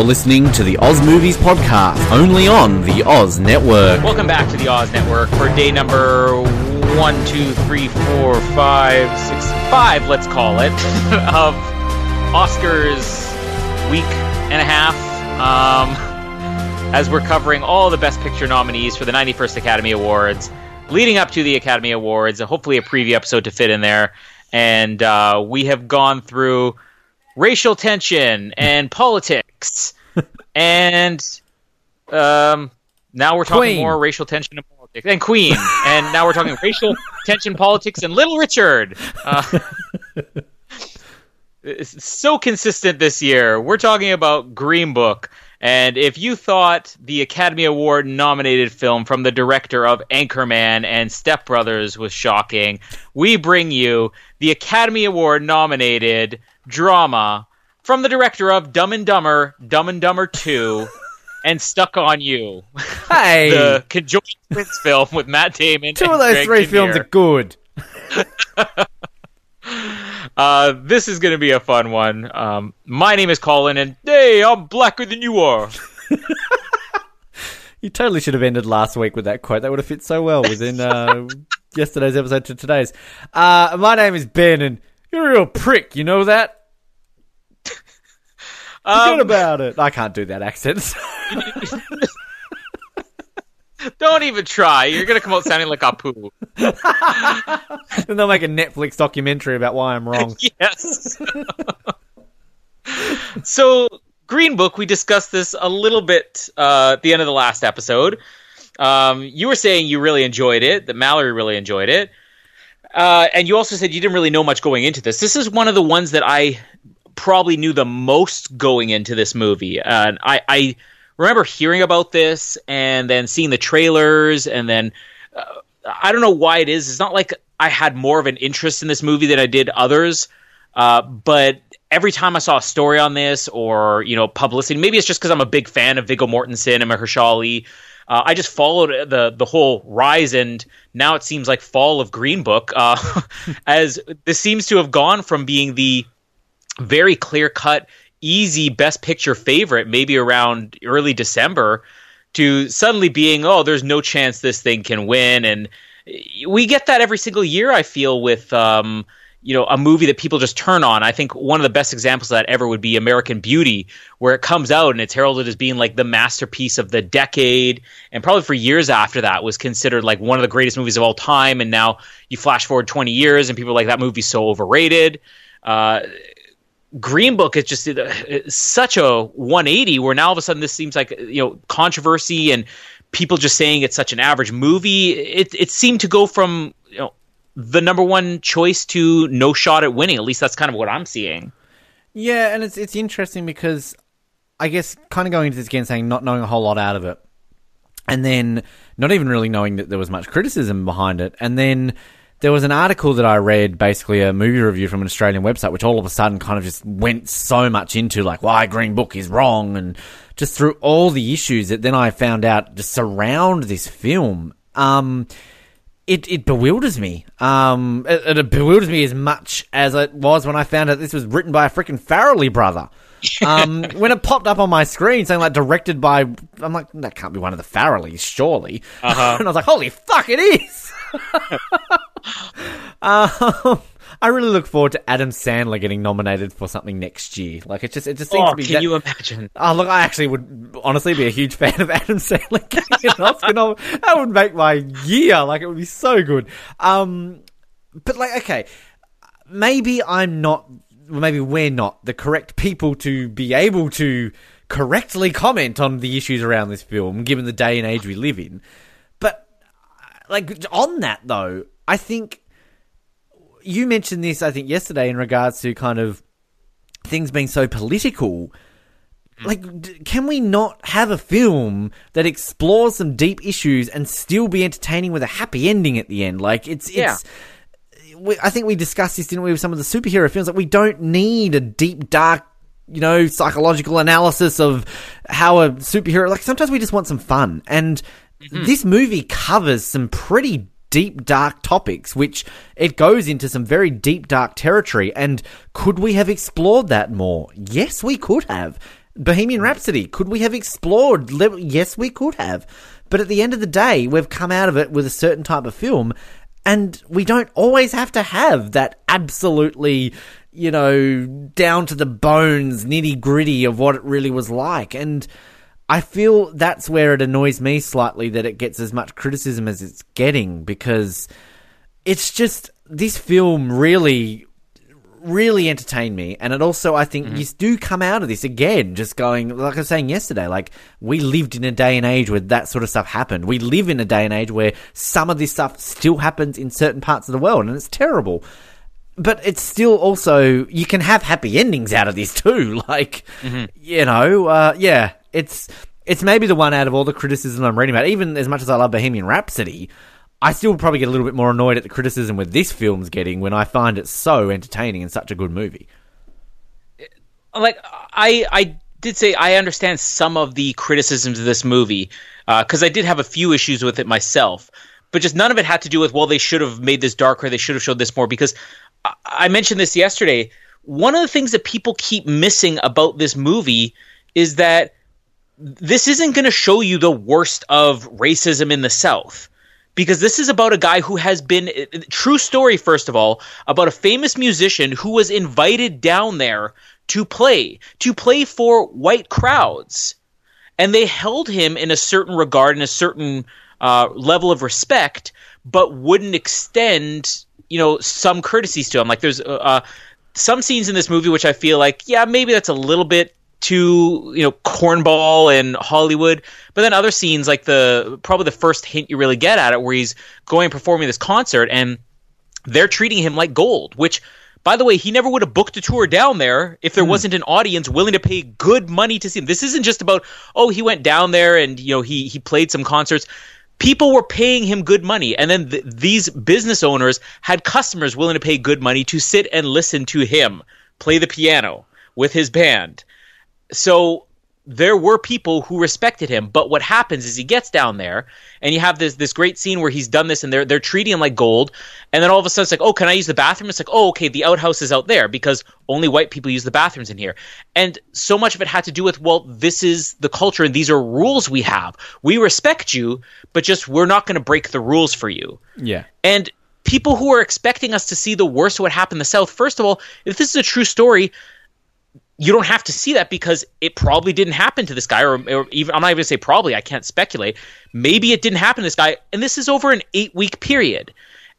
You're listening to the Oz Movies Podcast, only on the Oz Network. Welcome back to the Oz Network for day number one, two, three, four, five, six, five, let's call it, of Oscars week and a half. Um, as we're covering all the Best Picture nominees for the 91st Academy Awards, leading up to the Academy Awards, hopefully a preview episode to fit in there. And uh, we have gone through racial tension and politics, and um, now we're talking Queen. more racial tension and politics, and Queen, and now we're talking racial tension, politics, and Little Richard. Uh, it's so consistent this year. We're talking about Green Book. And if you thought the Academy Award nominated film from the director of Anchorman and Step Brothers was shocking, we bring you the Academy Award nominated drama from the director of Dumb and Dumber, Dumb and Dumber 2, and Stuck on You, Hey, the conjoined twins film with Matt Damon. two of those Greg three Kinnear. films are good. Uh, this is going to be a fun one. Um, my name is Colin, and hey, I'm blacker than you are. You totally should have ended last week with that quote. That would have fit so well within uh, yesterday's episode to today's. Uh, my name is Ben, and you're a real prick. You know that? Forget Um, about it. I can't do that accent. don't even try. You're going to come out sounding like Apu. then they'll make a Netflix documentary about why I'm wrong. Yes. so, Green Book, we discussed this a little bit uh, at the end of the last episode. Um, you were saying you really enjoyed it, that Mallory really enjoyed it. Uh, and you also said you didn't really know much going into this. This is one of the ones that I probably knew the most going into this movie. And I, I remember hearing about this and then seeing the trailers and then uh, I don't know why it is. It's not like I had more of an interest in this movie than I did others. Uh, but every time I saw a story on this or you know publicity, maybe it's just because I'm a big fan of Viggo Mortensen and Mahershala Ali. Uh, I just followed the the whole rise, and now it seems like fall of Green Book, uh, as this seems to have gone from being the very clear cut, easy Best Picture favorite, maybe around early December, to suddenly being, oh, there's no chance this thing can win. And we get that every single year, I feel, with. Um, you know, a movie that people just turn on. I think one of the best examples of that ever would be American Beauty, where it comes out and it's heralded as being like the masterpiece of the decade, and probably for years after that was considered like one of the greatest movies of all time. And now you flash forward 20 years, and people are like that movie's so overrated. Uh, Green Book is just uh, such a 180 where now all of a sudden this seems like you know controversy and people just saying it's such an average movie. It it seemed to go from you know the number one choice to no shot at winning. At least that's kind of what I'm seeing. Yeah, and it's it's interesting because I guess kind of going into this again saying not knowing a whole lot out of it, and then not even really knowing that there was much criticism behind it, and then there was an article that I read, basically a movie review from an Australian website, which all of a sudden kind of just went so much into like why Green Book is wrong, and just through all the issues that then I found out just surround this film. Um, it, it bewilders me. Um, it, it bewilders me as much as it was when I found out this was written by a freaking Farrelly brother. Um, when it popped up on my screen saying like directed by, I'm like, that can't be one of the Farrellys, surely. Uh-huh. and I was like, holy fuck, it is. Um, I really look forward to Adam Sandler getting nominated for something next year. Like it just, it just seems Oh, to be. can that- you imagine? Oh, look, I actually would honestly be a huge fan of Adam Sandler getting an Oscar That would make my year. Like, it would be so good. Um, but, like, okay, maybe I'm not, maybe we're not the correct people to be able to correctly comment on the issues around this film, given the day and age we live in. Like, on that, though, I think you mentioned this, I think, yesterday in regards to kind of things being so political. Mm. Like can we not have a film that explores some deep issues and still be entertaining with a happy ending at the end? Like it's Yeah. it's we, i think we discussed this didn't we with some of the superhero films like we don't need a deep dark you know psychological analysis of how a superhero like sometimes we just want some fun. And Mm-hmm. this movie covers some pretty deep dark topics which it goes into some very deep dark territory and could we have explored that more yes we could have Bohemian mm-hmm. Rhapsody. Could we have explored? Yes, we could have. But at the end of the day, we've come out of it with a certain type of film, and we don't always have to have that absolutely, you know, down to the bones, nitty gritty of what it really was like. And I feel that's where it annoys me slightly that it gets as much criticism as it's getting because it's just this film really really entertained me. And it also i think you do come out of this again just going like i was saying yesterday like we lived in a day and age where that sort of stuff happened. We live in a day and age where some of this stuff still happens in certain parts of the world and it's terrible. But it's still also you can have happy endings out of this too like you know uh, yeah it's it's maybe the one out of all the criticism i'm reading about even as much as i love bohemian rhapsody i still probably get a little bit more annoyed at the criticism with this film's getting when i find it so entertaining and such a good movie uh, like I I did say I understand some of the criticisms of this movie uh, because I did have a few issues with it myself, but just none of it had to do with well they should have made this darker, they should have showed this more because I, I mentioned this yesterday. One of the things that people keep missing about this movie is that this isn't going to show you the worst of racism in the South. Because this is about a guy who has been true story first of all about a famous musician who was invited down there to play to play for white crowds and they held him in a certain regard and a certain uh, level of respect, but wouldn't extend, you know, some courtesies to him. Like there's uh, uh, some scenes in this movie which I feel like, yeah, maybe that's a little bit too, you know, cornball and Hollywood. But then other scenes, like the probably the first hint you really get at it, where he's going and performing this concert and they're treating him like gold, which by the way, he never would have booked a tour down there if there hmm. wasn't an audience willing to pay good money to see him. This isn't just about oh he went down there and you know he he played some concerts. People were paying him good money, and then th- these business owners had customers willing to pay good money to sit and listen to him play the piano with his band. So there were people who respected him, but what happens is he gets down there and you have this this great scene where he's done this and they're they're treating him like gold, and then all of a sudden it's like, oh, can I use the bathroom? It's like, oh, okay, the outhouse is out there because only white people use the bathrooms in here, and so much of it had to do with well, this is the culture and these are rules we have. We respect you, but just we're not going to break the rules for you. yeah And people who are expecting us to see the worst of what happened in the South, first of all, if this is a true story, you don't have to see that because it probably didn't happen to this guy, or, or even I'm not even gonna say probably. I can't speculate. Maybe it didn't happen to this guy, and this is over an eight week period.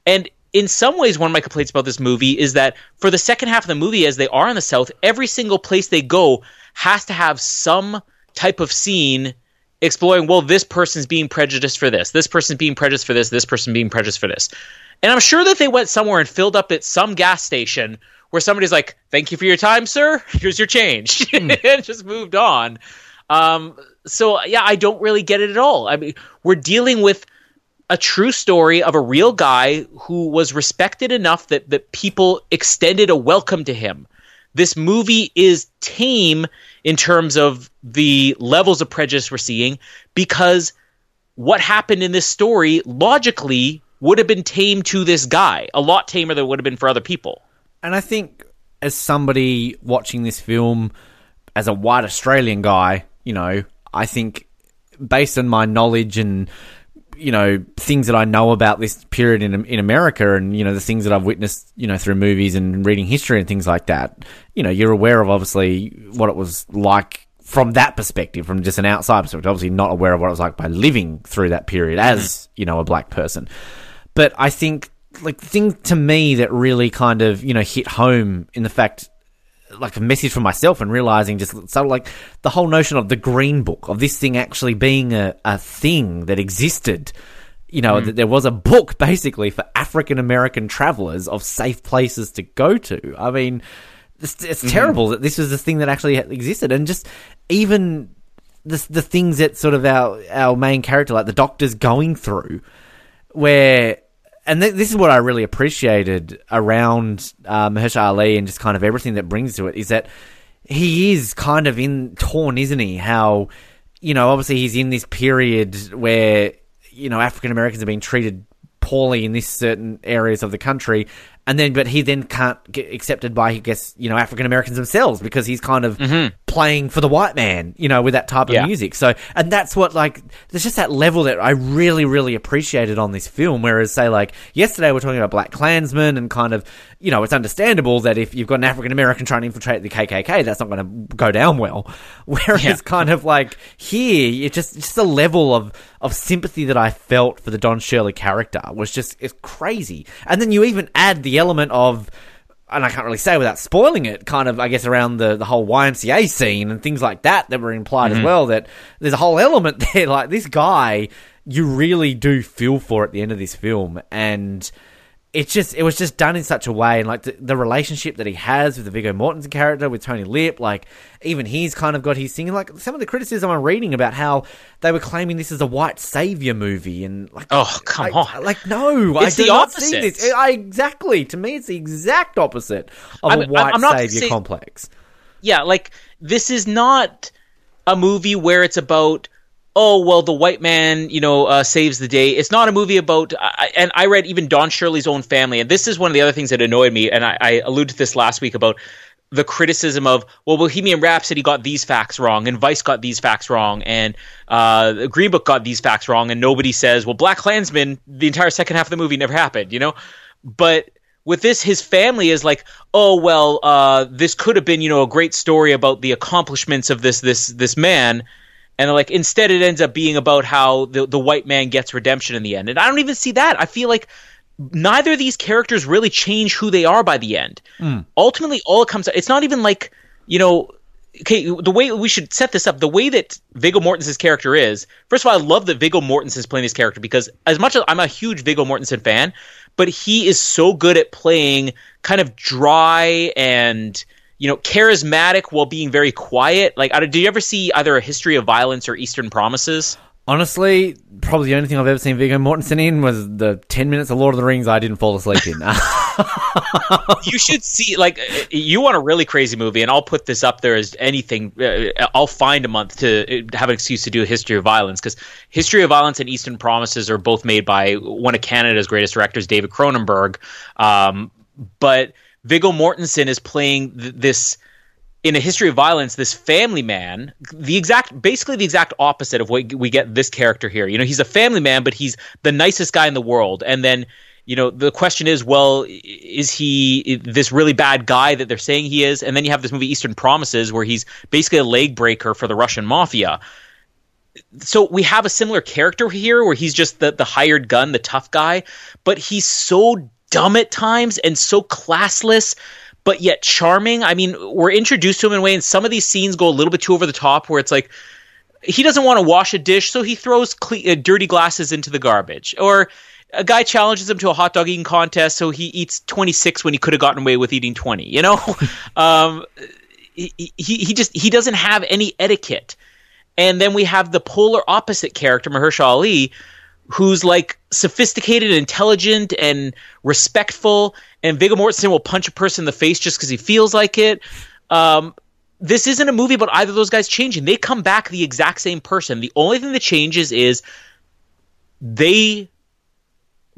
And in some ways, one of my complaints about this movie is that for the second half of the movie, as they are in the South, every single place they go has to have some type of scene exploring. Well, this person's being prejudiced for this. This person's being prejudiced for this. This person being prejudiced for this. And I'm sure that they went somewhere and filled up at some gas station where somebody's like, "Thank you for your time, sir. Here's your change," and just moved on. Um, so yeah, I don't really get it at all. I mean, we're dealing with a true story of a real guy who was respected enough that that people extended a welcome to him. This movie is tame in terms of the levels of prejudice we're seeing because what happened in this story logically would have been tame to this guy, a lot tamer than it would have been for other people. And I think as somebody watching this film as a white Australian guy, you know, I think based on my knowledge and you know things that I know about this period in in America and you know the things that I've witnessed you know through movies and reading history and things like that you know you're aware of obviously what it was like from that perspective from just an outside perspective obviously not aware of what it was like by living through that period as you know a black person. But I think like the thing to me that really kind of you know hit home in the fact like a message for myself and realizing just so like the whole notion of the green book of this thing actually being a, a thing that existed you know hmm. that there was a book basically for african american travelers of safe places to go to. I mean it's, it's mm-hmm. terrible that this was the thing that actually existed. And just even the, the things that sort of our our main character like the doctor's going through where and th- this is what I really appreciated around uh, Mahershala Ali and just kind of everything that brings to it is that he is kind of in torn, isn't he? How you know, obviously he's in this period where you know African Americans are being treated poorly in this certain areas of the country, and then but he then can't get accepted by I guess you know African Americans themselves because he's kind of mm-hmm. playing for the white man, you know, with that type of music. So and that's what like there's just that level that I really really appreciated on this film. Whereas say like yesterday we're talking about Black Klansman and kind of you know it's understandable that if you've got an African American trying to infiltrate the KKK, that's not going to go down well. Whereas Yeah. kind of like here, it just just a level of of sympathy that I felt for the Don Shirley character was just it's crazy. And then you even add the element of and I can't really say without spoiling it, kind of, I guess, around the, the whole YMCA scene and things like that that were implied as mm-hmm. well, that there's a whole element there. Like, this guy, you really do feel for at the end of this film. And it's just, it was just done in such a way. And, like, the, the relationship that he has with the Viggo Mortensen character, with Tony Lip, like, even he's kind of got his thing. Like, some of the criticism I'm reading about how they were claiming this is a white savior movie. And, like, Oh, come on. Like, no, It's I the opposite. this. I, exactly. To me, it's the exact opposite of I'm- a white I'm not savior complex. yeah, like this is not a movie where it's about oh well the white man you know uh, saves the day. It's not a movie about I, and I read even Don Shirley's own family, and this is one of the other things that annoyed me, and I, I alluded to this last week about the criticism of well Bohemian Rhapsody got these facts wrong and Vice got these facts wrong and uh, Green Book got these facts wrong and nobody says well Black Klansman the entire second half of the movie never happened you know but with this his family is like oh well uh, this could have been you know a great story about the accomplishments of this this this man and like instead it ends up being about how the, the white man gets redemption in the end. And i don't even see that. I feel like neither of these characters really change who they are by the end. Hmm. Ultimately all it comes it's not even like you know okay the way we should set this up the way that Viggo Mortensen's character is first of all I love that Viggo Mortensen's playing this character because as much as I'm a huge Viggo Mortensen fan but he is so good at playing kind of dry and you know charismatic while being very quiet. Like did you ever see either a history of violence or Eastern Promises? Honestly, probably the only thing I've ever seen Viggo Mortensen in was the 10 minutes of Lord of the Rings I didn't fall asleep in. you should see like you want a really crazy movie and i'll put this up there as anything uh, i'll find a month to uh, have an excuse to do a history of violence because history of violence and eastern promises are both made by one of canada's greatest directors david cronenberg. Um, but viggo mortensen is playing th- this in a history of violence this family man the exact basically the exact opposite of what we get this character here. You know he's a family man but he's the nicest guy in the world. And then you know the question is well is he this really bad guy that they're saying he is? And then you have this movie eastern promises where he's basically a leg breaker for the russian mafia. So we have a similar character here where he's just the, the hired gun the tough guy but he's so dumb at times and so classless but yet charming i mean we're introduced to him in a way and some of these scenes go a little bit too over the top where it's like he doesn't want to wash a dish, so he throws cle- uh, dirty glasses into the garbage. Or a guy challenges him to a hot dog eating contest, so he eats 26 when he could have gotten away with eating 20. You know, um, he, he he just he doesn't have any etiquette. And then we have the polar opposite character, Mahershala Ali, who's like sophisticated, intelligent, and respectful. And Viggo Mortensen will punch a person in the face just because he feels like it. Um, this isn't a movie about either of those guys changing. They come back the exact same person. The only thing that changes is they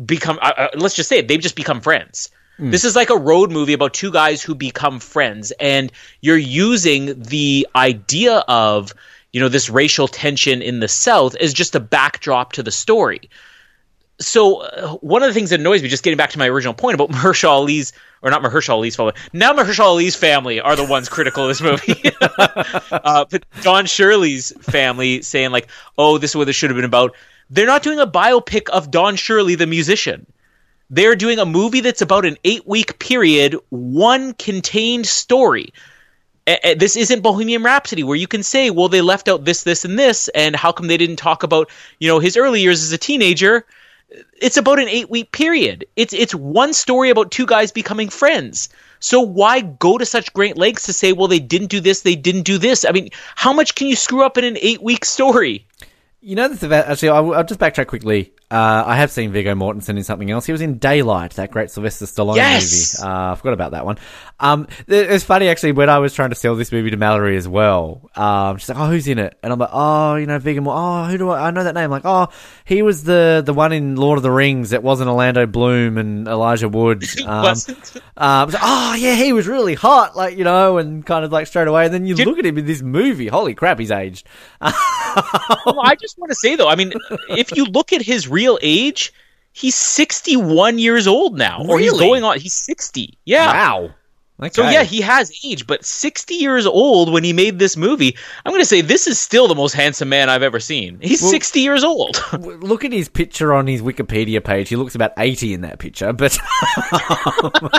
become. Uh, uh, let's just say it, they've just become friends. This is like a road movie about two guys who become friends, and you're using the idea of you know this racial tension in the South is just a backdrop to the story so uh, one of the things that annoys me, just getting back to my original point about Mahershala Ali's, or not Mahershala Ali's family, now Mahershala Ali's family are the ones critical of this movie. uh, but Don Shirley's family saying like, "Oh, this is what this should have been about." They're not doing a biopic of Don Shirley, the musician. They're doing a movie that's about an eight-week period, one contained story. A- this isn't Bohemian Rhapsody where you can say, well, they left out this, this, and this, and how come they didn't talk about, you know, his early years as a teenager? It's about an eight week period. It's it's one story about two guys becoming friends. So why go to such great lengths to say, well, they didn't do this, they didn't do this? I mean, how much can you screw up in an eight week story? You know, this about actually, I'll just backtrack quickly Uh, I have seen Viggo Mortensen in something else. He was in Daylight, that great Sylvester Stallone Yes! movie. Uh, I forgot about that one. Um, it's funny actually when I was trying to sell this movie to Mallory as well. Um, she's like, "Oh, who's in it?" And I'm like, "Oh, you know, Viggo Mort. Oh, who do I? I know that name." Like, "Oh, he was the the one in Lord of the Rings that wasn't Orlando Bloom and Elijah Wood." Um, wasn't. um, so, oh yeah, he was really hot, like you know, and kind of like straight away. And then you Did- look at him in this movie. Holy crap, he's aged. Well, I just want to say though, I mean, if you look at his real age, he's 61 years old now, or he's going on. He's 60. Yeah. Wow. Okay. So yeah, he has age, but 60 years old when he made this movie. I'm going to say this is still the most handsome man I've ever seen. He's Well- 60 years old. Look at his picture on his Wikipedia page. He looks about 80 in that picture, but. Um,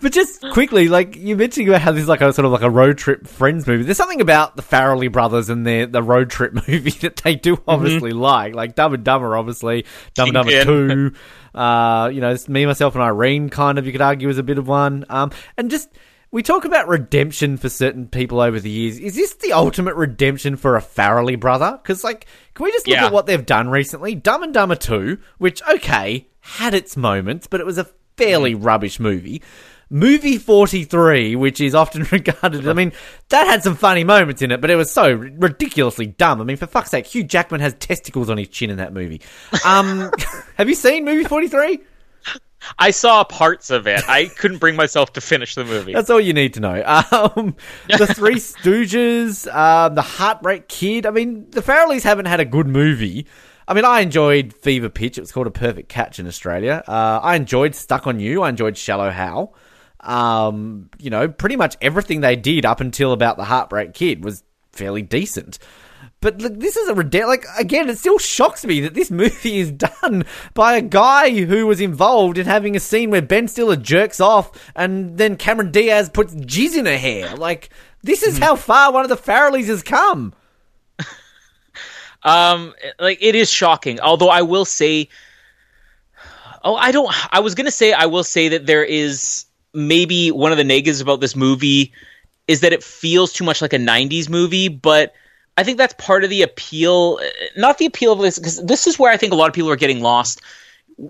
But just quickly, like you mentioned about how this is like a sort of like a road trip friends movie. There's something about the Farrelly brothers and their the road trip movie that they do obviously like, like Dumb and Dumber, obviously, Dumb and Dumber Two. Uh, you know, me, myself, and Irene. Kind of, you could argue is a bit of one. Um, and just we talk about redemption for certain people over the years. Is this the ultimate redemption for a Farrelly brother? Because like, can we just look Yeah. at what they've done recently? Dumb and Dumber Two, which okay had its moments, but it was a fairly rubbish movie. Movie 43, which is often regarded, I mean, that had some funny moments in it, but it was so ridiculously dumb. I mean, for fuck's sake, Hugh Jackman has testicles on his chin in that movie. Um, have you seen movie 43? I saw parts of it. I couldn't bring myself to finish the movie. That's all you need to know. Um, the Three Stooges, um, the Heartbreak Kid. I mean, the Farrellys haven't had a good movie. I mean, I enjoyed Fever Pitch. It was called a perfect catch in Australia. Uh, I enjoyed Stuck on You. I enjoyed Shallow Hal. Um, you know, pretty much everything they did up until about the Heartbreak Kid was fairly decent. But look, this is a ridiculous. Like again, it still shocks me that this movie is done by a guy who was involved in having a scene where Ben Stiller jerks off, and then Cameron Diaz puts jizz in her hair. Like this is how far one of the Farrellys has come. Um, like it is shocking. Although I will say, oh, I don't. I was gonna say I will say that there is maybe one of the negatives about this movie is that it feels too much like a '90s movie, but. I think that's part of the appeal, uh, not the appeal of this, because this is where I think a lot of people are getting lost.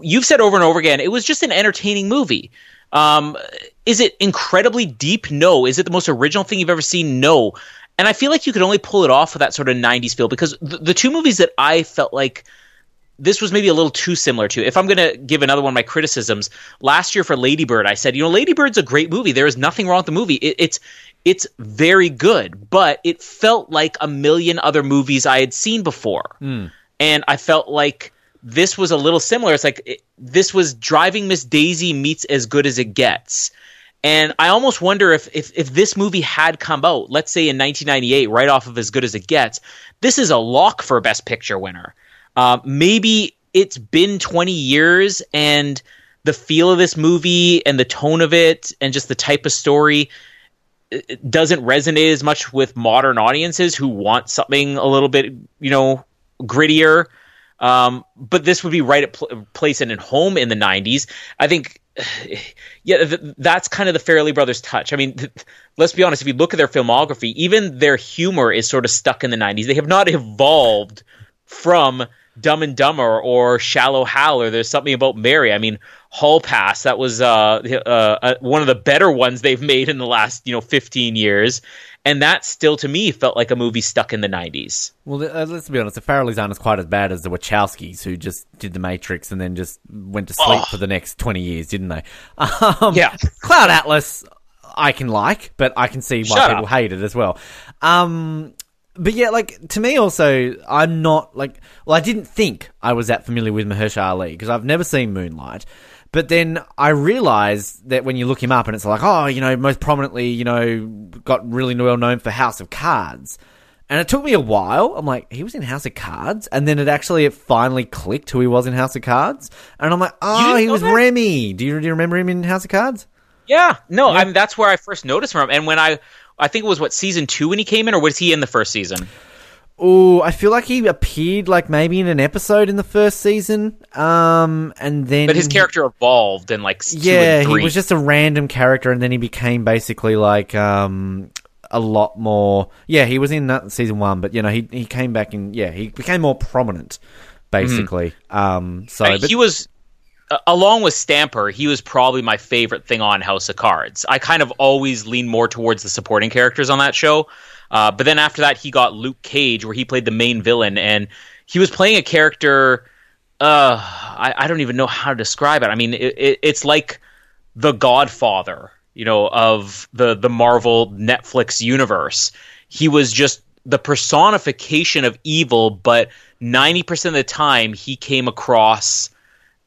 You've said over and over again, it was just an entertaining movie. Um, is it incredibly deep? No. Is it the most original thing you've ever seen? No. And I feel like you could only pull it off with that sort of 90s feel because the, the two movies that I felt like this was maybe a little too similar to. If I'm going to give another one of my criticisms, last year for Ladybird, I said, you know, Ladybird's a great movie. There is nothing wrong with the movie. It, it's it's very good, but it felt like a million other movies I had seen before, hmm. and I felt like this was a little similar. It's like it, this was Driving Miss Daisy meets As Good as It Gets. And I almost wonder if, if if this movie had come out, let's say in 1998, right off of As Good as It Gets, this is a lock for a Best Picture winner. Uh, maybe it's been 20 years and the feel of this movie and the tone of it and just the type of story doesn't resonate as much with modern audiences who want something a little bit, you know, grittier. Um, but this would be right at pl- place and at home in the 90s. I think, yeah, th- that's kind of the Farrelly Brothers touch. I mean, let's be honest, if you look at their filmography, even their humor is sort of stuck in the 90s. They have not evolved from Dumb and Dumber or Shallow Hal or There's Something About Mary. I mean, Hall Pass, that was uh, uh, uh, one of the better ones they've made in the last, you know, 15 years. And that still, to me, felt like a movie stuck in the 90s. Well, uh, let's be honest. The Farrellys aren't as quite as bad as the Wachowskis, who just did The Matrix and then just went to sleep Oh. for the next twenty years, didn't they? Um, Yeah. Cloud Atlas, I can like, but I can see why Shut people up. hate it as well. Um, but yeah, like to me, also, I'm not like. Well, I didn't think I was that familiar with Mahershala Ali because I've never seen Moonlight. But then I realized that when you look him up and it's like, oh, you know, most prominently, you know, got really well known for House of Cards. And it took me a while. I'm like, he was in House of Cards, and then it actually it finally clicked who he was in House of Cards. And I'm like, oh, he was that? Remy. Do you, do you remember him in House of Cards? Yeah, no, I mean that's where I first noticed him. And when I, I think it was what season two when he came in, or was he in the first season? Oh, I feel like he appeared like maybe in an episode in the first season. Um, and then But his character evolved and like yeah, he was just a random character, and then he became basically like um a lot more. Yeah, he was in that season one, but you know he he came back and yeah he became more prominent basically. Um, so I mean, but- he was along with Stamper, he was probably my favorite thing on House of Cards. I kind of always lean more towards the supporting characters on that show. Uh, but then after that, he got Luke Cage, where he played the main villain, and he was playing a character. Uh, I, I don't even know how to describe it. I mean, it, it, it's like the Godfather, you know, of the the Marvel Netflix universe. He was just the personification of evil, but ninety percent of the time, he came across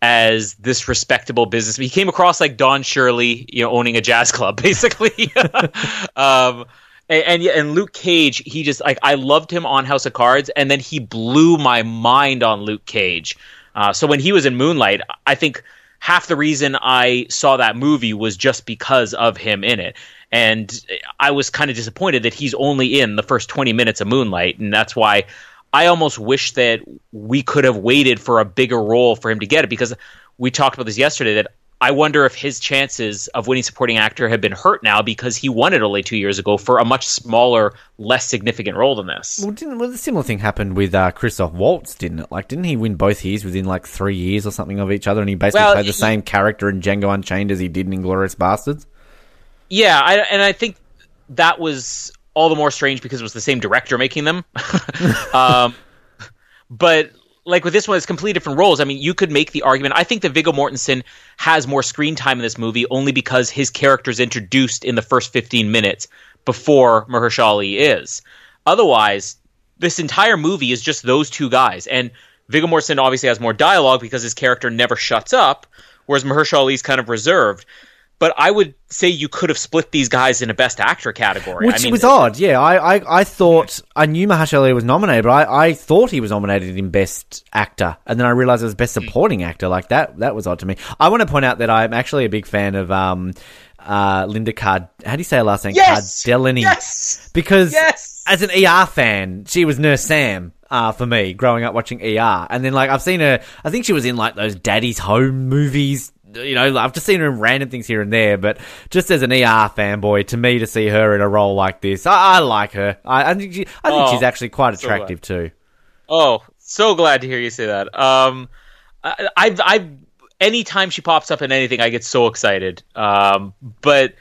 as this respectable business. He came across like Don Shirley, you know, owning a jazz club, basically. um, and, and and Luke Cage, he just like I loved him on House of Cards, and then he blew my mind on Luke Cage. Uh, so when he was in Moonlight, I think half the reason I saw that movie was just because of him in it. And I was kind of disappointed that he's only in the first 20 minutes of Moonlight. And that's why I almost wish that we could have waited for a bigger role for him to get it because we talked about this yesterday that I wonder if his chances of winning supporting actor have been hurt now because he won it only two years ago for a much smaller, less significant role than this. Well, didn't well, the similar thing happened with uh, Christoph Waltz, didn't it? Like, didn't he win both years within like three years or something of each other, and he basically Well, played the he- same character in Django Unchained as he did in Inglourious Basterds? Yeah, I, and I think that was all the more strange because it was the same director making them. um, but like with this one, it's completely different roles. I mean, you could make the argument. I think that Viggo Mortensen has more screen time in this movie only because his character is introduced in the first 15 minutes before Mahershala is. Otherwise, this entire movie is just those two guys. And Viggo Mortensen obviously has more dialogue because his character never shuts up, whereas Mahershala Ali's kind of reserved. But I would say you could have split these guys in a best actor category. Which I mean, was odd, yeah. I, I, I thought I knew Mahershala was nominated, but I, I thought he was nominated in Best Actor, and then I realized it was Best Supporting Actor. Like that, that was odd to me. I want to point out that I'm actually a big fan of um, uh, Linda Card. How do you say her last name? Yes! Cardellini. Yes! Because Yes! as an ER fan, she was Nurse Sam. Uh, for me, growing up watching ER, and then like I've seen her. I think she was in like those Daddy's Home movies you know, I've just seen her in random things here and there, but just as an ER fanboy, to me to see her in a role like this, I, I like her. I, I think she, I think Oh, she's actually quite so attractive too. Oh, so glad to hear you say that. Um, I, I've, I've, anytime she pops up in anything, I get so excited. Um, but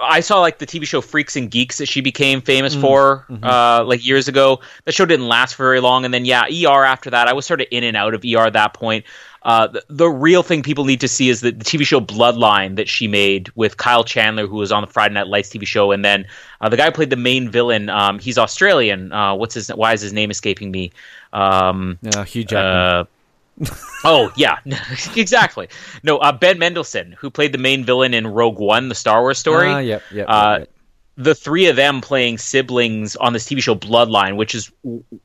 I saw like the TV show Freaks and Geeks that she became famous for, uh, like years ago. The show didn't last very long, and then yeah, ER after that. I was sort of in and out of ER at that point. Uh, the, the real thing people need to see is the, the TV show Bloodline that she made with Kyle Chandler, who was on the Friday Night Lights TV show, and then uh, the guy who played the main villain. Um, he's Australian. Uh, what's his? Why is his name escaping me? Um, Uh, Hugh Jackman. Uh, oh yeah, exactly. No, uh, Ben Mendelsohn, who played the main villain in Rogue One, the Star Wars story. Ah, yep, yep, Uh, yep, yep. The three of them playing siblings on this TV show Bloodline, which is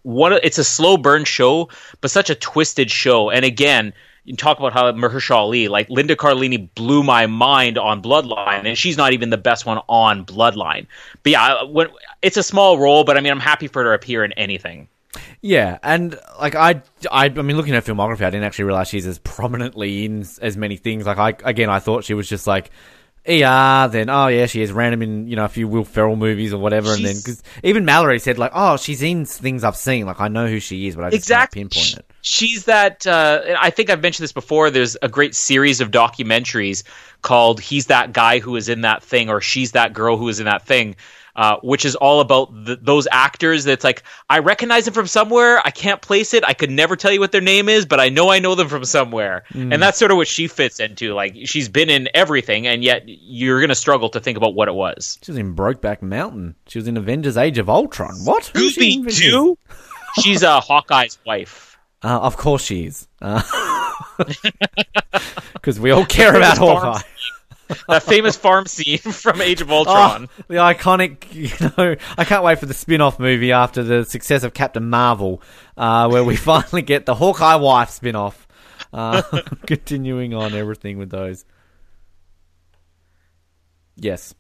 one. Of, it's a slow burn show, but such a twisted show. And again, you talk about how Mahershala Ali, like Linda Carlini, blew my mind on Bloodline, and she's not even the best one on Bloodline. But yeah, when, it's a small role, but I mean, I'm happy for her to appear in anything. Yeah, and like I, I, I mean, looking at her filmography, I didn't actually realize she's as prominently in as many things. Like I, again, I thought she was just like ER. Then oh yeah, she is random in you know a few Will Ferrell movies or whatever. And then because even Mallory said like, oh, she's in things I've seen. Like I know who she is, but I just exactly can't pinpoint it. she's that uh, i think i've mentioned this before there's a great series of documentaries called he's that guy who is in that thing or she's that girl who is in that thing uh, which is all about th- those actors that's like i recognize them from somewhere i can't place it i could never tell you what their name is but i know i know them from somewhere and that's sort of what she fits into like she's been in everything and yet you're gonna struggle to think about what it was She was in Brokeback Mountain. She was in Avengers: Age of Ultron. What? Who's she? Scooby-Doo? she's uh, hawkeye's wife Uh, of course she is. Because we all care about Hawkeye. that famous farm scene from age of Oh, ultron the iconic, you know, I can't wait for the spin off movie after the success of Captain Marvel, uh, where we finally get the Hawkeye wife spin off. Uh, continuing on everything with those. Yes.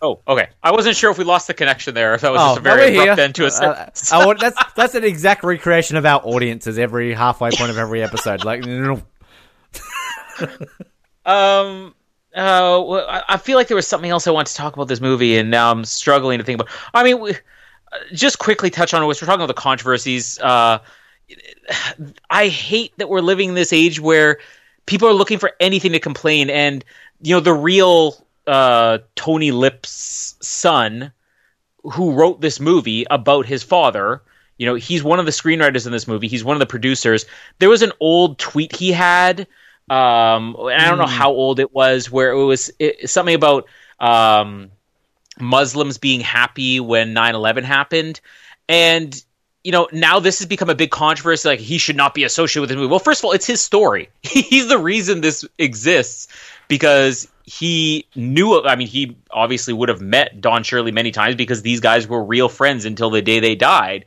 Oh, okay. I wasn't sure if we lost the connection there. If that was Oh, just a very abrupt here. end to a Uh, sentence. uh, that's that's an exact recreation of our audiences every halfway point of every episode. Like, um. Uh, I feel like there was something else I wanted to talk about this movie, and now I'm struggling to think about. I mean, we, uh, just quickly touch on it. We're talking about the controversies. Uh, I hate that we're living in this age where people are looking for anything to complain, and you know the real uh, Tony Lip's son, who wrote this movie about his father. You know, he's one of the screenwriters in this movie. He's one of the producers. There was an old tweet he had, um, and I don't know how old it was, where it was it, something about um, Muslims being happy when 9/11 happened, and you know, now this has become a big controversy. Like he should not be associated with this movie. Well, first of all, it's his story. He's the reason this exists because he knew. I mean, he obviously would have met Don Shirley many times because these guys were real friends until the day they died.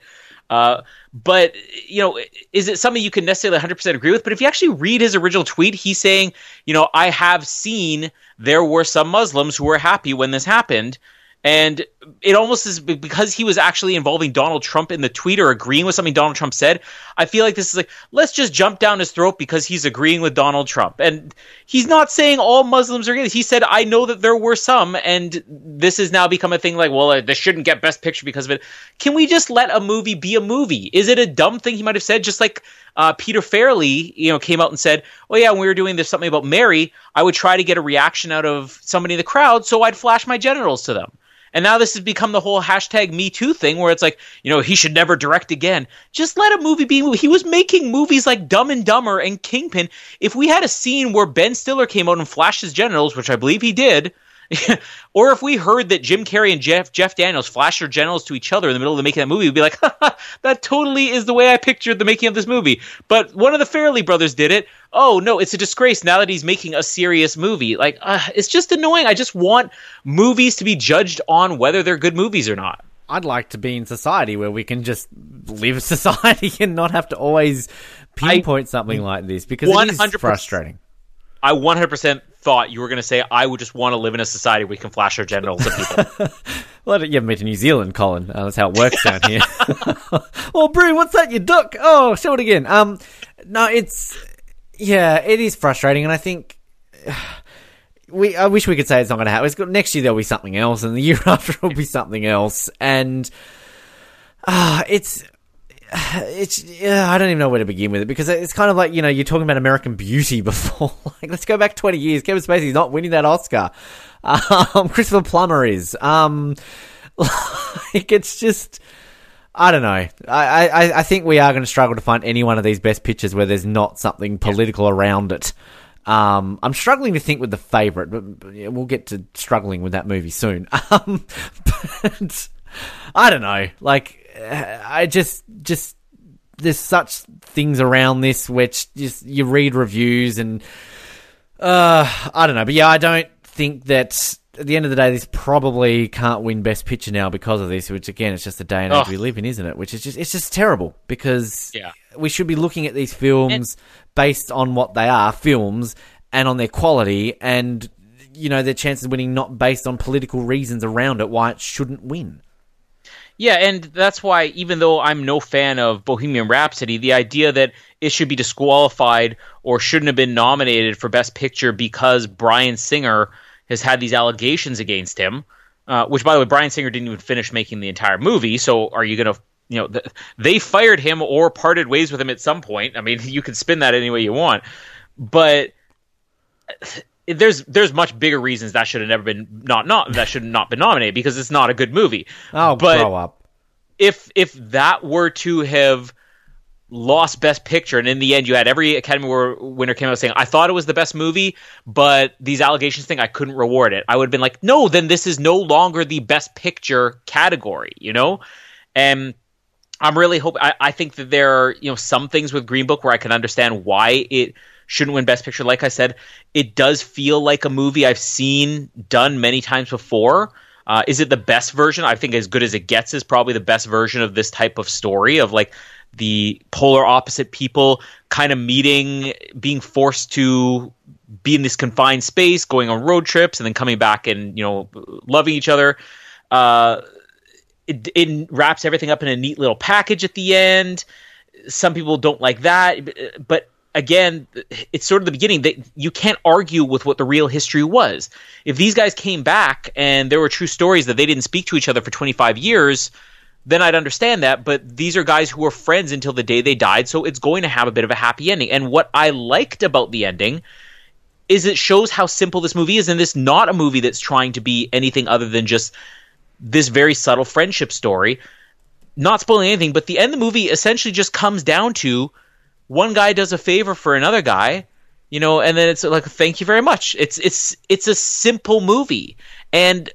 Uh, but you know, is it something you can necessarily 100% agree with? But if you actually read his original tweet, he's saying, you know, I have seen there were some Muslims who were happy when this happened. And it almost is because he was actually involving Donald Trump in the tweet or agreeing with something Donald Trump said. I feel like this is like, let's just jump down his throat because he's agreeing with Donald Trump. And he's not saying all Muslims are good. He said, I know that there were some, and this has now become a thing like, well, uh, this shouldn't get Best Picture because of it. Can we just let a movie be a movie? Is it a dumb thing he might have said? Just like uh, Peter Farrelly, you know, came out and said, "Oh yeah, when we were doing this something about Mary, I would try to get a reaction out of somebody in the crowd, so I'd flash my genitals to them." And now this has become the whole hashtag Me Too thing where it's like, you know, he should never direct again. Just let a movie be. He was making movies like Dumb and Dumber and Kingpin. If we had a scene where Ben Stiller came out and flashed his genitals, which I believe he did, or if we heard that Jim Carrey and Jeff Jeff Daniels flashed their genitals to each other in the middle of the making of that movie, we'd be like, that totally is the way I pictured the making of this movie. But one of the Farrelly brothers did it. Oh no, it's a disgrace now that he's making a serious movie. Like, uh, it's just annoying. I just want movies to be judged on whether they're good movies or not. I'd like to be in society where we can just live society and not have to always pinpoint I, something like this because it is frustrating. I 100% thought you were going to say, I would just want to live in a society where we can flash our genitals at people. well, you haven't been to New Zealand, Colin. Uh, that's how it works down here. well, Brew, what's that, you duck? Oh, show it again. Um, no, it's, yeah, it is frustrating, and I think. We, I wish we could say it's not going to happen. It's got, next year there'll be something else, and the year after will be something else, and uh, it's it's yeah, I don't even know where to begin with it because it's kind of like you know you're talking about American Beauty before. like let's go back 20 years. Kevin Spacey's not winning that Oscar. Um, Christopher Plummer is. Um, like it's just. I don't know. I, I, I think we are going to struggle to find any one of these best pictures where there's not something political around it. Um, I'm struggling to think with the favorite, but we'll get to struggling with that movie soon. Um, but I don't know. Like I just just there's such things around this which just you read reviews and uh I don't know, but yeah, I don't think that at the end of the day, this probably can't win Best Picture now because of this. Which again, it's just the day and age oh. we live in, isn't it? Which is just it's just terrible because yeah. we should be looking at these films and- based on what they are, films, and on their quality, and you know their chances of winning not based on political reasons around it why it shouldn't win. Yeah, and that's why even though I'm no fan of Bohemian Rhapsody, the idea that it should be disqualified or shouldn't have been nominated for Best Picture because Bryan Singer has had these allegations against him, uh, which by the way, Bryan Singer didn't even finish making the entire movie. So are you going to you know, th- they fired him or parted ways with him at some point. I mean, you can spin that any way you want, but there's there's much bigger reasons that should have never been not not that should not been nominated because it's not a good movie. Oh, but grow up. If if that were to have lost Best Picture, and in the end, you had every Academy Award winner came out saying, "I thought it was the best movie, but these allegations thing, I couldn't reward it." I would have been like, "No, then this is no longer the Best Picture category," you know. And I'm really hoping. I, I think that there are you know some things with Green Book where I can understand why it shouldn't win Best Picture. Like I said, it does feel like a movie I've seen done many times before. Uh, is it the best version? I think as good as it gets is probably the best version of this type of story of like the polar opposite people kind of meeting, being forced to be in this confined space, going on road trips, and then coming back and you know loving each other. Uh, it, it wraps everything up in a neat little package at the end. Some people don't like that, but again, it's sort of the beginning that you can't argue with what the real history was. If these guys came back and there were true stories that they didn't speak to each other for 25 years, then I'd understand that. But these are guys who were friends until the day they died, so it's going to have a bit of a happy ending. And what I liked about the ending is it shows how simple this movie is, and this not a movie that's trying to be anything other than just this very subtle friendship story. Not spoiling anything, but the end of the movie essentially just comes down to one guy does a favor for another guy, you know, and then it's like thank you very much. It's it's it's a simple movie, and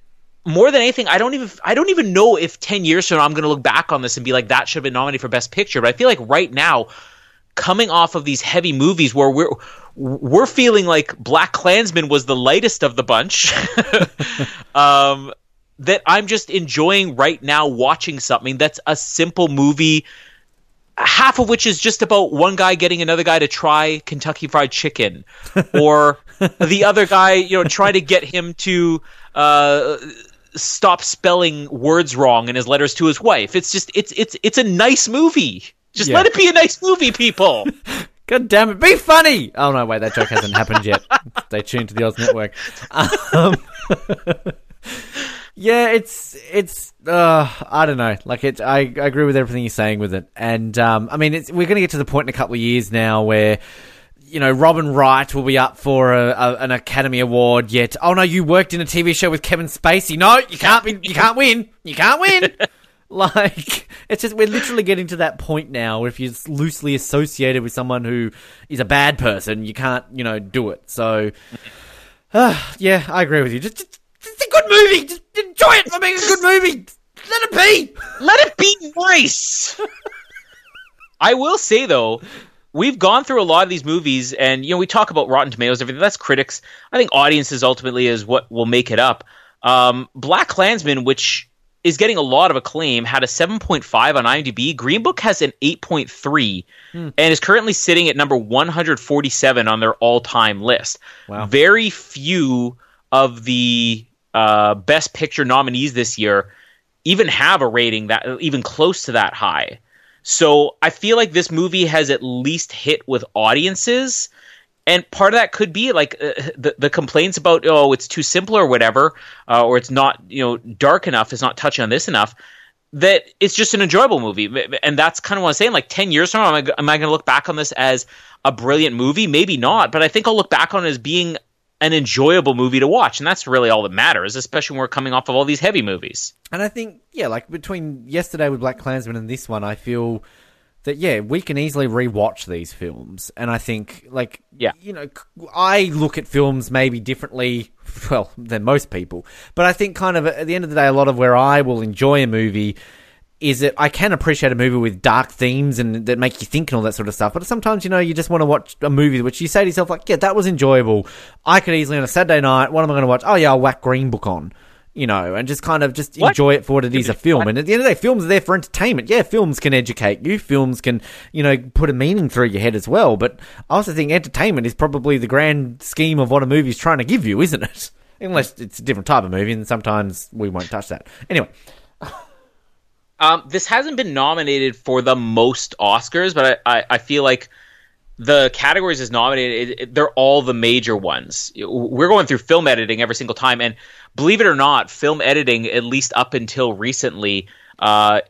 more than anything, I don't even I don't even know if ten years from now I'm going to look back on this and be like that should have been nominated for best picture. But I feel like right now, coming off of these heavy movies where we're we're feeling like Black Klansman was the lightest of the bunch. um, that I'm just enjoying right now watching something that's a simple movie half of which is just about one guy getting another guy to try Kentucky Fried Chicken, or the other guy, you know, trying to get him to uh, stop spelling words wrong in his letters to his wife. It's just it's it's it's a nice movie. Just Yeah. let it be a nice movie, people. God damn it, be funny! Oh no, wait, that joke hasn't happened yet. Stay tuned to the Oz Network. Um, yeah, it's it's uh, I don't know. Like it, I, I agree with everything you're saying with it, and um, I mean, it's, we're going to get to the point in a couple of years now where. You know, Robin Wright will be up for a, a, an Academy Award. Yet, oh no, you worked in a TV show with Kevin Spacey. No, you can't be. You can't win. You can't win. Like it's just we're literally getting to that point now where if you're loosely associated with someone who is a bad person, you can't, you know, do it. So uh, yeah, I agree with you. Just, just it's a good movie. Just enjoy it for being a good movie. Let it be. let it be nice. I will say though, we've gone through a lot of these movies, and you know, we talk about Rotten Tomatoes, everything. That's critics. I think audiences ultimately is what will make it up. Um, Black Klansman, which is getting a lot of acclaim, had a 7.5 on IMDb. Green Book has an 8.3 and is currently sitting at number 147 on their all-time list. Wow. Very few of the uh, Best Picture nominees this year even have a rating that even close to that high. So I feel like this movie has at least hit with audiences. And part of that could be like uh, the the complaints about oh it's too simple or whatever, uh, or it's not you know dark enough, it's not touching on this enough. That it's just an enjoyable movie, and that's kind of what I'm saying. Like ten years from now, am I, am I going to look back on this as a brilliant movie? Maybe not, but I think I'll look back on it as being an enjoyable movie to watch, and that's really all that matters, especially when we're coming off of all these heavy movies. And I think, yeah, like between yesterday with Black Klansman and this one, I feel that yeah, we can easily rewatch these films, and I think like Yeah. you know, I look at films maybe differently, well, than most people, but I think kind of at the end of the day, a lot of where I will enjoy a movie is that I can appreciate a movie with dark themes and that make you think and all that sort of stuff. But sometimes, you know, you just want to watch a movie which you say to yourself, like, yeah, that was enjoyable. I could easily on a Saturday night, what am I going to watch? Oh yeah, I'll whack Green Book on. You know, and just kind of just What? enjoy it for what it is a film. And at the end of the day, films are there for entertainment. Yeah, films can educate you. Films can, you know, put a meaning through your head as well. But I also think entertainment is probably the grand scheme of what a movie's trying to give you, isn't it? Unless it's a different type of movie, and sometimes we won't touch that. Anyway, Um, this hasn't been nominated for the most Oscars, but I, I, I feel like the categories is nominated. It, it- they're all the major ones. We're going through film editing every single time, and believe it or not, film editing, at least up until recently, uh,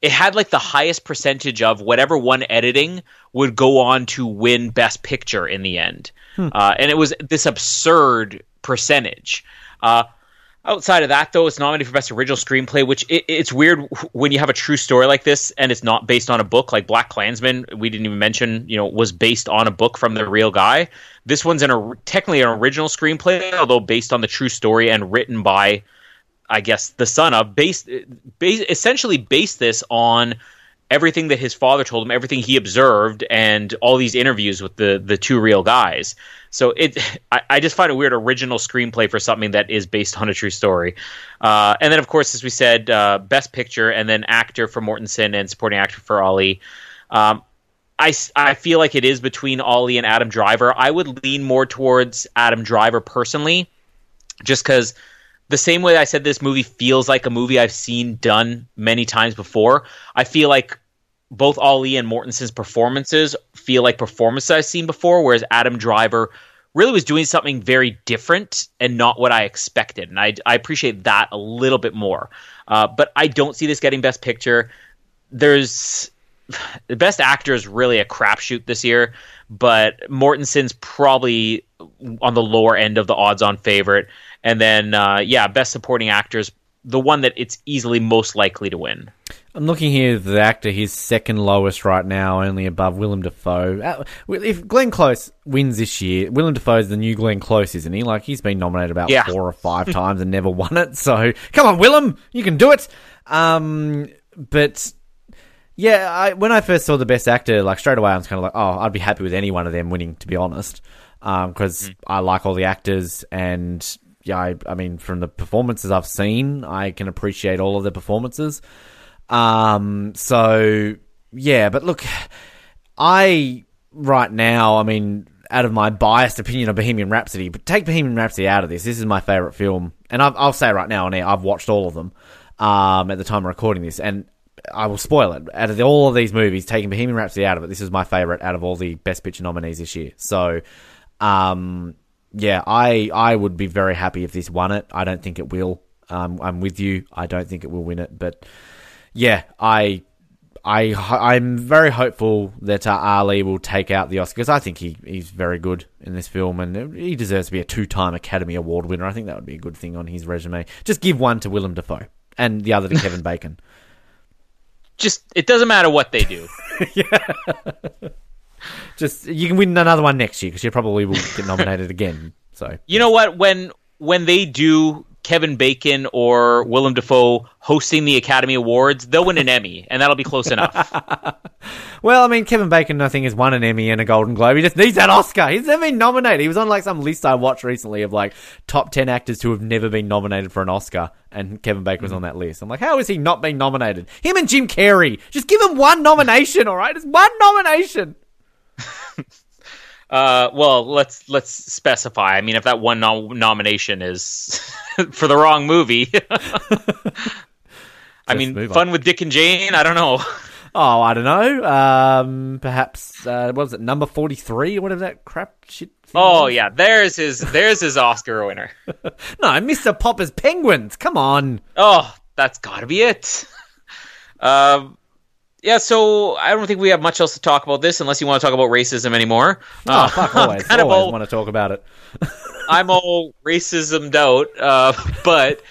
it had like the highest percentage of whatever one editing would go on to win Best Picture in the end, uh, and it was this absurd percentage. Uh, Outside of that, though, it's nominated for Best Original Screenplay, which it, it's weird when you have a true story like this and it's not based on a book. Like Black Klansman, we didn't even mention, you know, was based on a book from the real guy. This one's an or- technically an original screenplay, although based on the true story and written by, I guess, the son of. Based, base, essentially based this on everything that his father told him, everything he observed, and all these interviews with the the two real guys. So it, I, I just find a weird original screenplay for something that is based on a true story. Uh, and then, of course, as we said, uh, best picture, and then actor for Mortensen and supporting actor for Ali. Um, I, I feel like it is between Ali and Adam Driver. I would lean more towards Adam Driver personally, just because the same way I said this movie feels like a movie I've seen done many times before. I feel like both Ali and Mortensen's performances feel like performances I've seen before, whereas Adam Driver really was doing something very different and not what I expected, and I I appreciate that a little bit more. Uh, but I don't see this getting Best Picture. There's the Best Actor is really a crapshoot this year, but Mortensen's probably on the lower end of the odds-on favorite, and then uh, yeah, Best Supporting Actors, the one that it's easily most likely to win. I'm looking here. The actor, he's second lowest right now, only above Willem Dafoe. Uh, If Glenn Close wins this year, Willem Dafoe's the new Glenn Close, isn't he? Like he's been nominated about Yeah. four or five times and never won it. So come on, Willem, you can do it. Um, but yeah, I, when I first saw the best actor, like straight away, I was kind of like, oh, I'd be happy with any one of them winning, to be honest, because I like all the actors and. Yeah, I, I mean, from the performances I've seen, I can appreciate all of the performances. Um, so yeah, but look, I right now, I mean, out of my biased opinion of Bohemian Rhapsody, but take Bohemian Rhapsody out of this. This is my favorite film, and I've, I'll say right now on air, I've watched all of them um, at the time of recording this, and I will spoil it. Out of the, all of these movies, taking Bohemian Rhapsody out of it, this is my favorite out of all the Best Picture nominees this year. So, um, yeah, I I would be very happy if this won it. I don't think it will. Um, I'm with you. I don't think it will win it, but yeah, I, I, I'm very hopeful that uh, Ali will take out the Oscars. I think he, he's very good in this film, and he deserves to be a two-time Academy Award winner. I think that would be a good thing on his resume. Just give one to Willem Dafoe and the other to Kevin Bacon. Just it doesn't matter what they do. Just you can win another one next year because you probably will get nominated again. So You know what? When when they do Kevin Bacon or Willem Dafoe hosting the Academy Awards, they'll win an Emmy, and that'll be close enough. Well, I mean, Kevin Bacon, I think, has won an Emmy and a Golden Globe. He just needs that Oscar. He's never been nominated. He was on like some list I watched recently of like top ten actors who have never been nominated for an Oscar, and Kevin Bacon was mm. on that list. I'm like, how is he not being nominated? Him and Jim Carrey, just give him one nomination, all right? Just one nomination. Uh, well, let's let's specify. I mean, if that one nom- nomination is for the wrong movie, I mean, fun with Dick and Jane. I don't know. Oh, I don't know. Um, perhaps uh, what was it, number forty three or whatever that crap shit. Oh was? yeah, there's his there's his Oscar winner. no, Mr. Popper's Penguins. Come on. Oh, that's got to be it. Um, yeah. So I don't think we have much else to talk about this, unless you want to talk about racism anymore. Oh, Uh, fuck, always, kind always all- want to talk about it. I'm all racismed out, uh, but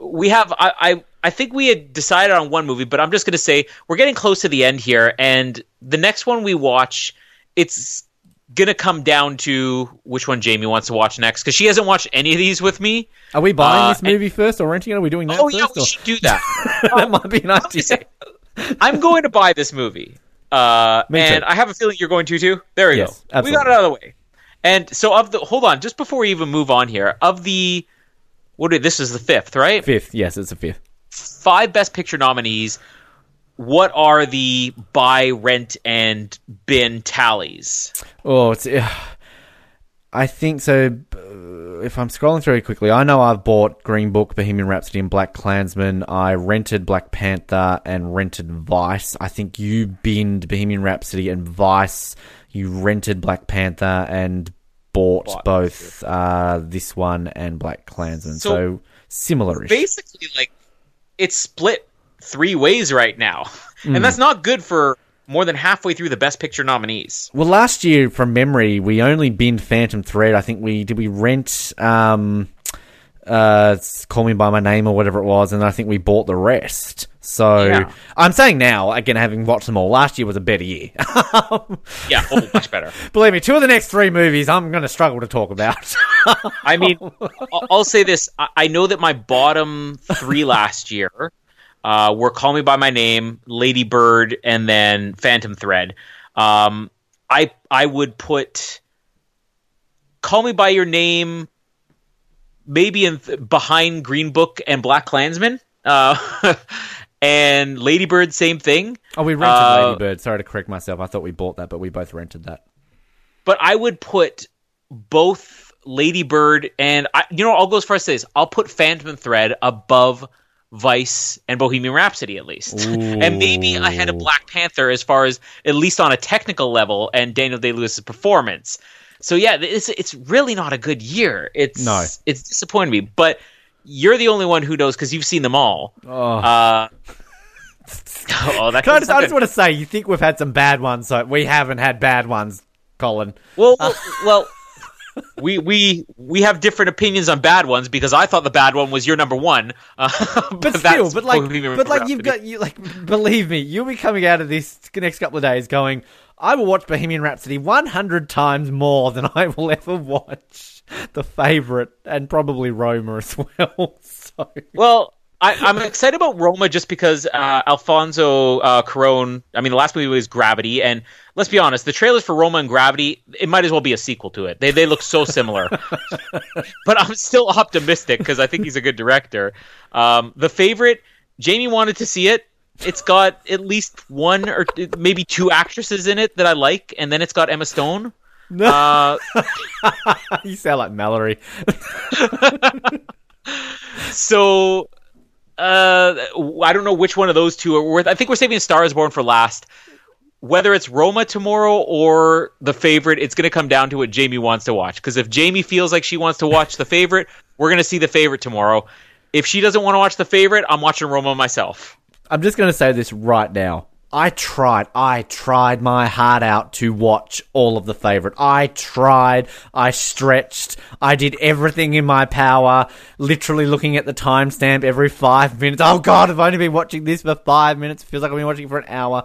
we have. I, I I think we had decided on one movie, but I'm just going to say we're getting close to the end here, and the next one we watch, it's going to come down to which one Jamie wants to watch next because she hasn't watched any of these with me. Are we buying Uh, this movie first or renting it? Are we doing that Oh first? yeah, we or- should do that. that might be an idea. I'm going to buy this movie. Uh, and I have a feeling you're going to too. There we Yes, go. We got it out of the way. And so of the hold on, just before we even move on here, of the what did this is the fifth, right? Fifth, yes, it's the fifth. Five best picture nominees. What are the buy, rent, and bin tallies? Oh, it's. Uh, I think so. uh, If I'm scrolling through it quickly, I know I've bought Green Book, Bohemian Rhapsody, and Black Klansman. I rented Black Panther and rented Vice. I think you binned Bohemian Rhapsody and Vice. You rented Black Panther and bought Bought both uh, this one and Black Klansman. So, So, similar-ish. Basically, like it's split three ways right now, Hmm. and that's not good for more than halfway through the best picture nominees. Well, last year, from memory, we only binned Phantom Thread. I think we did we rent um, uh, Call Me by My Name or whatever it was, and I think we bought the rest. So Yeah. I'm saying now, again, having watched them all, last year was a better year. Yeah, oh, much better. Believe me, two of the next three movies I'm going to struggle to talk about. I mean, I'll- say this: I I know that my bottom three last year uh, were "Call Me by My Name," "Lady Bird," and then "Phantom Thread." Um, I I would put "Call Me by Your Name" maybe in behind Green Book and Black Klansman. Uh, and Lady Bird, same thing. oh, we rented Uh, Lady Bird. Sorry to correct myself. I thought we bought that, but we both rented that. but I would put both Lady Bird and I, you know I'll go as far as this. I'll put Phantom Thread above Vice and Bohemian Rhapsody at least, and maybe ahead of Black Panther as far as at least on a technical level and Daniel Day Lewis's performance. so yeah, it's it's really not a good year. It's No. it's disappointing me. But you're the only one who knows because you've seen them all. Oh. Uh, oh, that I just, I just want to say, you think we've had some bad ones, so we haven't had bad ones, Colin. Well, well, well, we we we have different opinions on bad ones because I thought the bad one was your number one. Uh, But still, but like, but like, you've got you like, believe me, you'll be coming out of this next couple of days going, I will watch Bohemian Rhapsody 100 times more than I will ever watch the favorite, and probably Roma as well. so Well, I, I'm excited about Roma just because uh, Alfonso uh, Cuarón. I mean, the last movie was Gravity, and let's be honest, the trailers for Roma and Gravity, it might as well be a sequel to it. They they look so similar. but I'm still optimistic because I think he's a good director. Um, the favorite, Jamie wanted to see it. It's got at least one or maybe two actresses in it that I like, and then it's got Emma Stone. Uh, you sound like Mallory. so uh I don't know which one of those two are worth. I think we're saving Star is Born for last. Whether it's Roma tomorrow or the favorite, it's going to come down to what Jamie wants to watch. Because if Jamie feels like she wants to watch the favorite, we're going to see the favorite tomorrow. If she doesn't want to watch the favorite, I'm watching Roma myself. I'm just going to say this right now. I tried, I tried my heart out to watch all of the favorite. I tried, I stretched, I did everything in my power, literally looking at the timestamp every five minutes. Oh god, I've only been watching this for five minutes. It feels like I've been watching for an hour.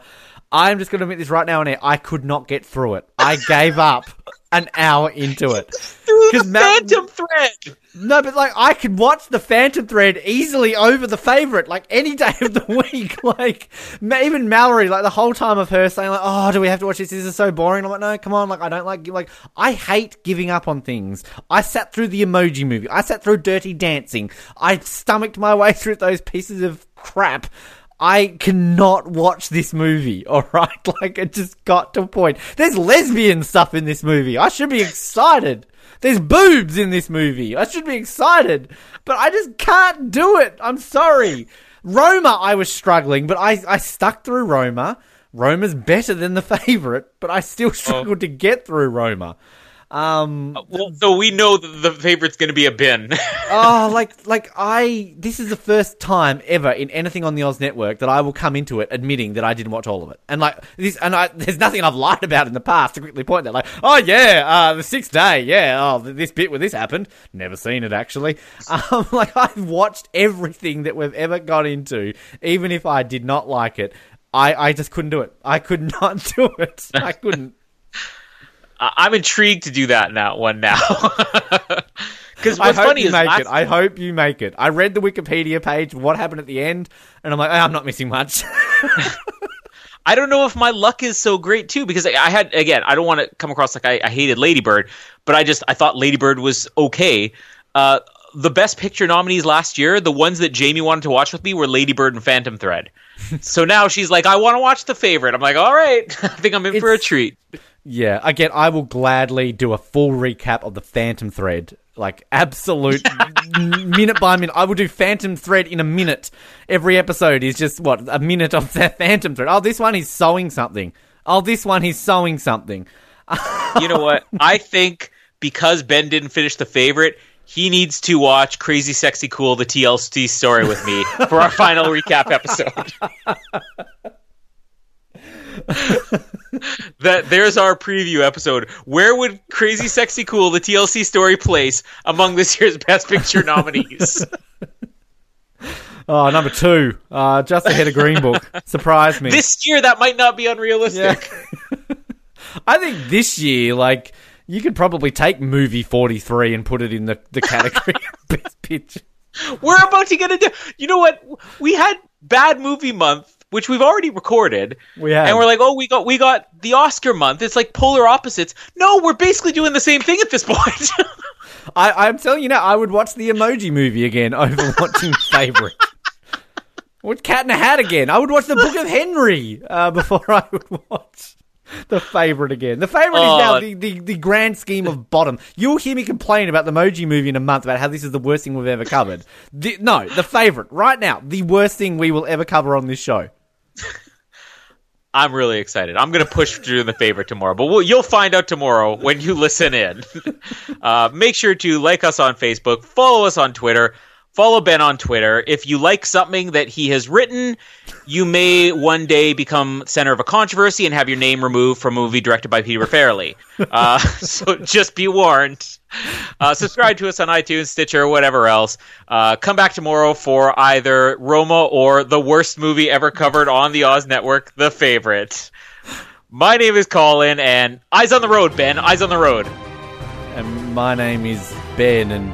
I'm just going to admit this right now air. I could not get through it. I gave up an hour into it. Through 'Cause the Mal- Phantom Thread. No, but like I could watch the Phantom Thread easily over the favorite, like any day of the week. Like ma- even Mallory, like the whole time of her saying like, "Oh, do we have to watch this? This is so boring." I'm like, "No, come on!" Like I don't like like I hate giving up on things. I sat through the Emoji Movie. I sat through Dirty Dancing. I stomached my way through those pieces of crap. I cannot watch this movie, alright? Like, it just got to a point. There's lesbian stuff in this movie. I should be excited. There's boobs in this movie. I should be excited. But I just can't do it. I'm sorry. Roma, I was struggling, but I, I stuck through Roma. Roma's better than the favorite, but I still oh. struggled to get through Roma. Um, Well, so we know that the favorite's going to be a bin. oh, like, like I. This is the first time ever in anything on the Oz Network that I will come into it admitting that I didn't watch all of it. And like this, and I, there's nothing I've lied about in the past to quickly point that. Like, oh yeah, uh, the sixth day, yeah. Oh, this bit where this happened, never seen it actually. Um, like I've watched everything that we've ever got into, even if I did not like it. I, I just couldn't do it. I could not do it. I couldn't. I'm intrigued to do that now. One now. Because I hope funny you is make last it. I hope you make it. I read the Wikipedia page, what happened at the end, and I'm like, oh, I'm not missing much. I don't know if my luck is so great too because I, I had again I don't want to come across like I, I hated Ladybird, but I just I thought Ladybird was okay. Uh, the best picture nominees last year, the ones that Jamie wanted to watch with me were Ladybird and Phantom Thread. so now she's like, I want to watch the favorite. I'm like, all right, I think I'm in for a treat. Yeah, again, I will gladly do a full recap of the Phantom Thread. Like, absolute minute by minute. I will do Phantom Thread in a minute. Every episode is just, what, a minute of that Phantom Thread. Oh, this one he's sewing something. Oh, this one he's sewing something. You know what? I think because Ben didn't finish the favorite. He needs to watch Crazy Sexy Cool, the TLC story with me for our final recap episode. that there's our preview episode. Where would Crazy Sexy Cool, the TLC story, place among this year's Best Picture nominees? Oh, number two. Uh, just ahead of Green Book. Surprised me. this year, that might not be unrealistic. I think this year, like, you could probably take movie 43 and put it in the, the category of Best Picture. We're about to get into. You know what? We had Bad Movie Month, which we've already recorded. We have. and we're like, oh, we got we got the Oscar month. It's like polar opposites. No, we're basically doing the same thing at this point. I, I'm telling you now, I would watch the Emoji Movie again over watching Favorite. Watch Cat in a Hat again. I would watch the Book of Henry uh, before I would watch the Favorite again. The Favorite Oh. is now the, the, the grand scheme of bottom. You'll hear me complain about the Emoji Movie in a month about how this is the worst thing we've ever covered. The, no, the Favorite right now, the worst thing we will ever cover on this show. I'm really excited. I'm going to push do the favorite tomorrow, but we'll, you'll find out tomorrow when you listen in. uh, make sure to like us on Facebook, follow us on Twitter, follow Ben on Twitter. If you like something that he has written, you may one day become center of a controversy and have your name removed from a movie directed by Peter Farrelly. Uh, so just be warned. Uh, subscribe to us on iTunes, Stitcher, whatever else. Uh, come back tomorrow for either Roma or the worst movie ever covered on the Oz Network, The Favorite. My name is Colin, and eyes on the road, Ben. Eyes on the road. And my name is Ben, and